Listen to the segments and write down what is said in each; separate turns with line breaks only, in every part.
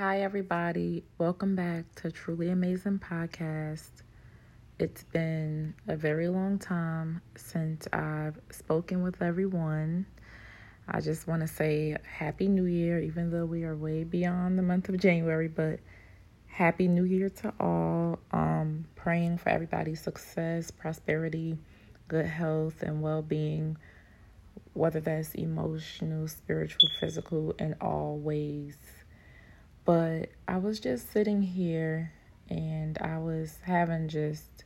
Hi, everybody. Welcome back to Truly Amazing Podcast. It's been a very long time since I've spoken with everyone. I just want to say Happy New Year, even though we are way beyond the month of January, but Happy New Year to all. Um, praying for everybody's success, prosperity, good health, and well being, whether that's emotional, spiritual, physical, in all ways. But I was just sitting here and I was having just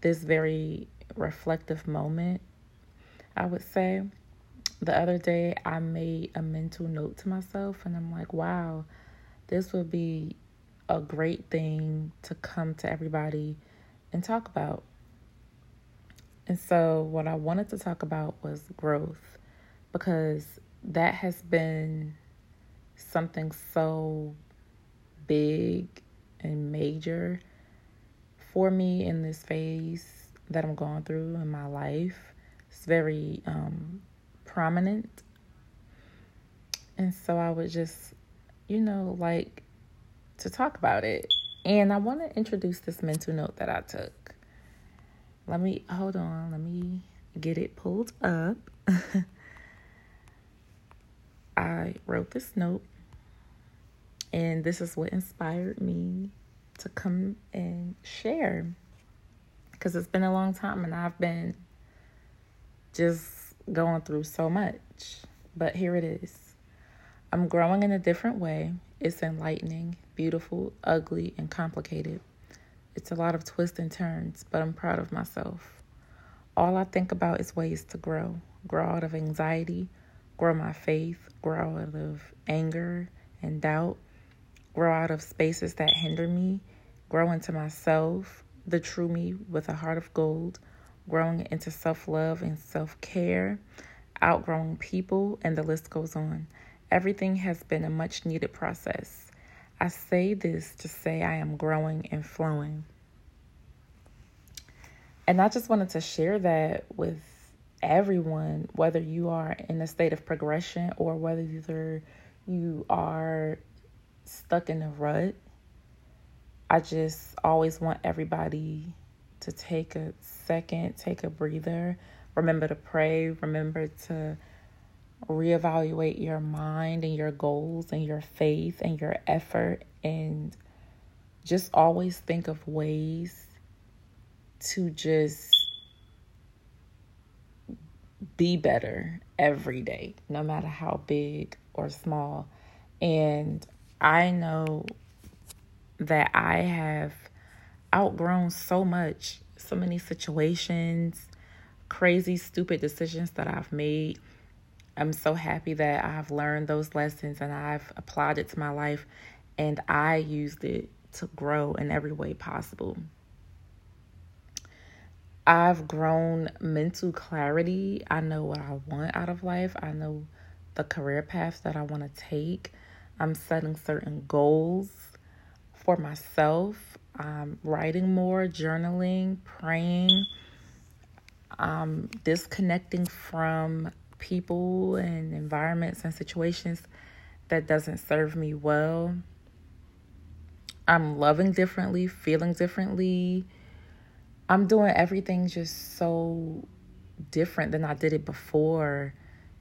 this very reflective moment, I would say. The other day, I made a mental note to myself, and I'm like, wow, this would be a great thing to come to everybody and talk about. And so, what I wanted to talk about was growth because that has been something so big and major for me in this phase that I'm going through in my life. It's very um, prominent. And so I would just, you know, like to talk about it. And I want to introduce this mental note that I took. Let me, hold on, let me get it pulled up. I wrote this note and this is what inspired me to come and share. Because it's been a long time and I've been just going through so much. But here it is I'm growing in a different way. It's enlightening, beautiful, ugly, and complicated. It's a lot of twists and turns, but I'm proud of myself. All I think about is ways to grow grow out of anxiety, grow my faith, grow out of anger and doubt, grow out of spaces that hinder me, grow into myself, the true me with a heart of gold, growing into self love and self care, outgrowing people, and the list goes on. Everything has been a much needed process. I say this to say I am growing and flowing. And I just wanted to share that with everyone, whether you are in a state of progression or whether you are stuck in a rut. I just always want everybody to take a second, take a breather, remember to pray, remember to reevaluate your mind and your goals and your faith and your effort and just always think of ways to just be better every day, no matter how big or small. And I know that I have outgrown so much, so many situations, crazy, stupid decisions that I've made. I'm so happy that I've learned those lessons and I've applied it to my life and I used it to grow in every way possible. I've grown mental clarity. I know what I want out of life. I know the career path that I want to take. I'm setting certain goals for myself. I'm writing more, journaling, praying, um, disconnecting from people and environments and situations that doesn't serve me well. I'm loving differently, feeling differently. I'm doing everything just so different than I did it before.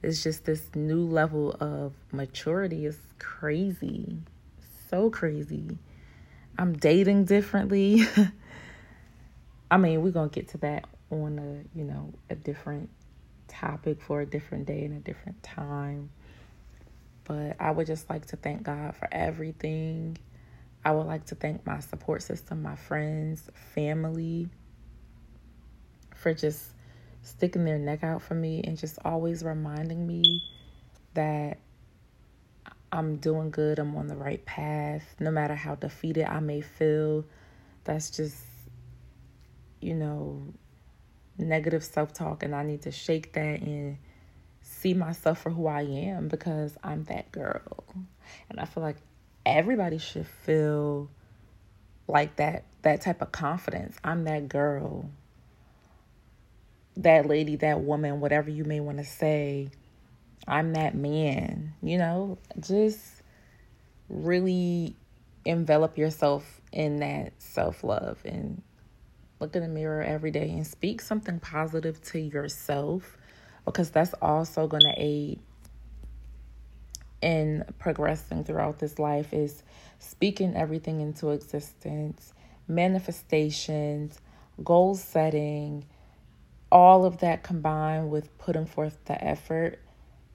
It's just this new level of maturity is crazy. So crazy. I'm dating differently. I mean, we're going to get to that on a, you know, a different topic for a different day and a different time. But I would just like to thank God for everything. I would like to thank my support system, my friends, family, for just sticking their neck out for me and just always reminding me that I'm doing good, I'm on the right path, no matter how defeated I may feel. That's just, you know, negative self talk, and I need to shake that and see myself for who I am because I'm that girl. And I feel like everybody should feel like that that type of confidence. I'm that girl that lady, that woman, whatever you may want to say, I'm that man, you know, just really envelop yourself in that self love and look in the mirror every day and speak something positive to yourself because that's also going to aid in progressing throughout this life is speaking everything into existence, manifestations, goal setting, all of that combined with putting forth the effort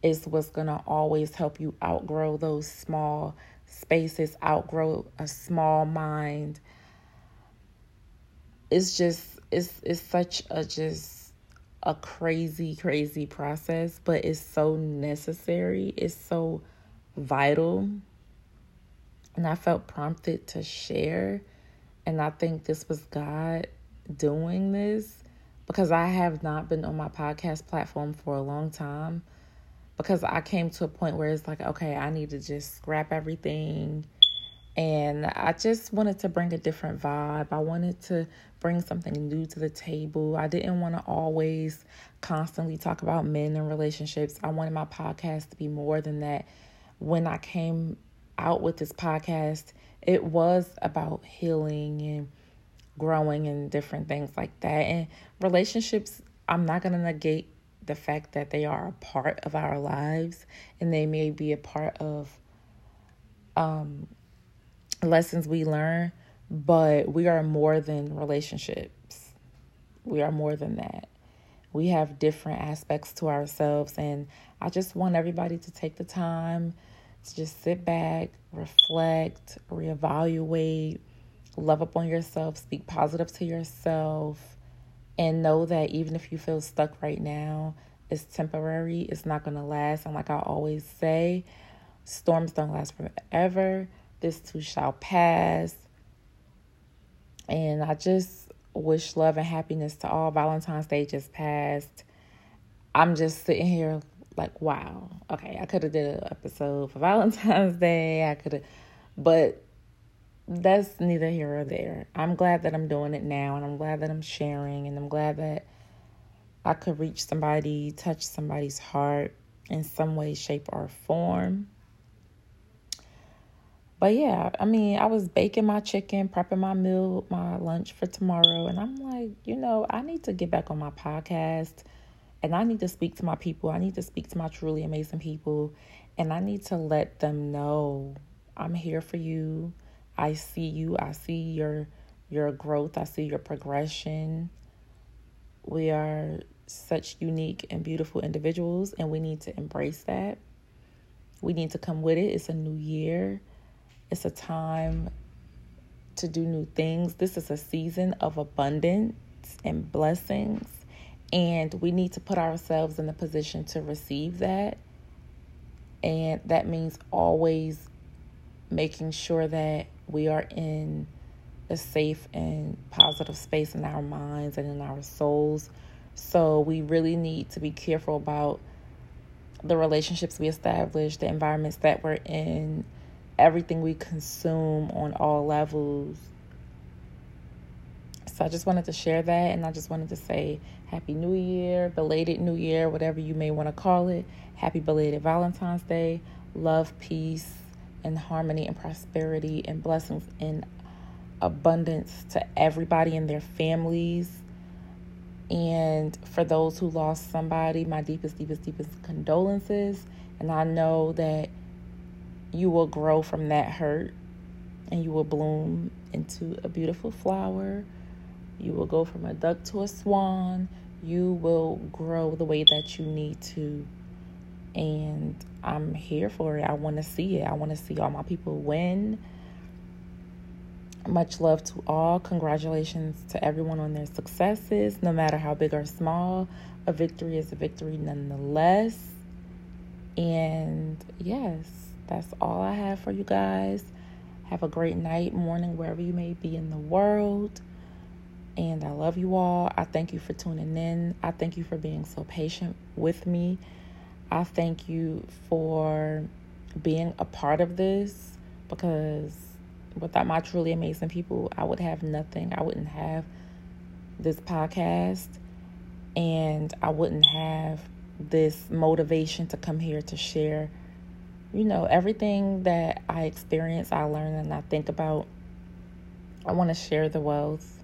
is what's going to always help you outgrow those small spaces, outgrow a small mind. It's just it's it's such a just a crazy crazy process, but it's so necessary. It's so vital. And I felt prompted to share and I think this was God doing this because I have not been on my podcast platform for a long time because I came to a point where it's like, okay, I need to just scrap everything. And I just wanted to bring a different vibe. I wanted to bring something new to the table. I didn't want to always constantly talk about men and relationships. I wanted my podcast to be more than that. When I came out with this podcast, it was about healing and growing and different things like that. And relationships, I'm not going to negate the fact that they are a part of our lives and they may be a part of um, lessons we learn, but we are more than relationships. We are more than that. We have different aspects to ourselves, and I just want everybody to take the time to just sit back, reflect, reevaluate, love up on yourself, speak positive to yourself and know that even if you feel stuck right now, it's temporary, it's not going to last. And like I always say, storms don't last forever. This too shall pass. And I just wish love and happiness to all. Valentine's Day just passed. I'm just sitting here like, wow. Okay, I could have did an episode for Valentine's Day. I could have, but that's neither here or there. I'm glad that I'm doing it now and I'm glad that I'm sharing and I'm glad that I could reach somebody, touch somebody's heart in some way, shape, or form. But yeah, I mean, I was baking my chicken, prepping my meal, my lunch for tomorrow, and I'm like, you know, I need to get back on my podcast and I need to speak to my people. I need to speak to my truly amazing people, and I need to let them know I'm here for you. I see you. I see your your growth. I see your progression. We are such unique and beautiful individuals, and we need to embrace that. We need to come with it. It's a new year, it's a time to do new things. This is a season of abundance and blessings, and we need to put ourselves in a position to receive that. And that means always making sure that we are in a safe and positive space in our minds and in our souls. So we really need to be careful about the relationships we establish, the environments that we're in, everything we consume on all levels. So I just wanted to share that and I just wanted to say Happy New Year, belated New Year, whatever you may want to call it. Happy belated Valentine's Day. Love, peace, and harmony and prosperity and blessings in abundance to everybody and their families. And for those who lost somebody, my deepest, deepest, deepest condolences. And I know that you will grow from that hurt and you will bloom into a beautiful flower. You will go from a duck to a swan. You will grow the way that you need to. And I'm here for it. I want to see it. I want to see all my people win. Much love to all. Congratulations to everyone on their successes, no matter how big or small. A victory is a victory nonetheless. And yes, that's all I have for you guys. Have a great night, morning, wherever you may be in the world. And I love you all. I thank you for tuning in. I thank you for being so patient with me I thank you for being a part of this because without my truly amazing people, I would have nothing. I wouldn't have this podcast and I wouldn't have this motivation to come here to share you know, everything that I experience, I learn and I think about. I want to share the wealth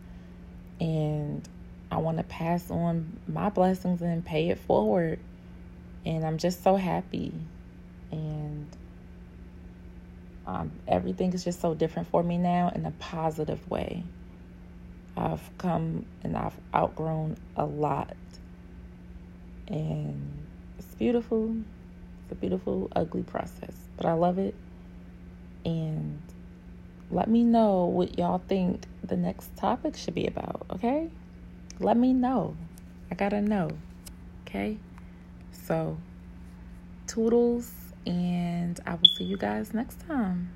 and I want to pass on my blessings and pay it forward. And I'm just so happy. And um, everything is just so different for me now in a positive way. I've come and I've outgrown a lot. And it's beautiful. It's a beautiful, ugly process. But I love it. And let me know what y'all think the next topic should be about, okay? Let me know. I gotta know, okay? So, toodles, and I will see you guys next time.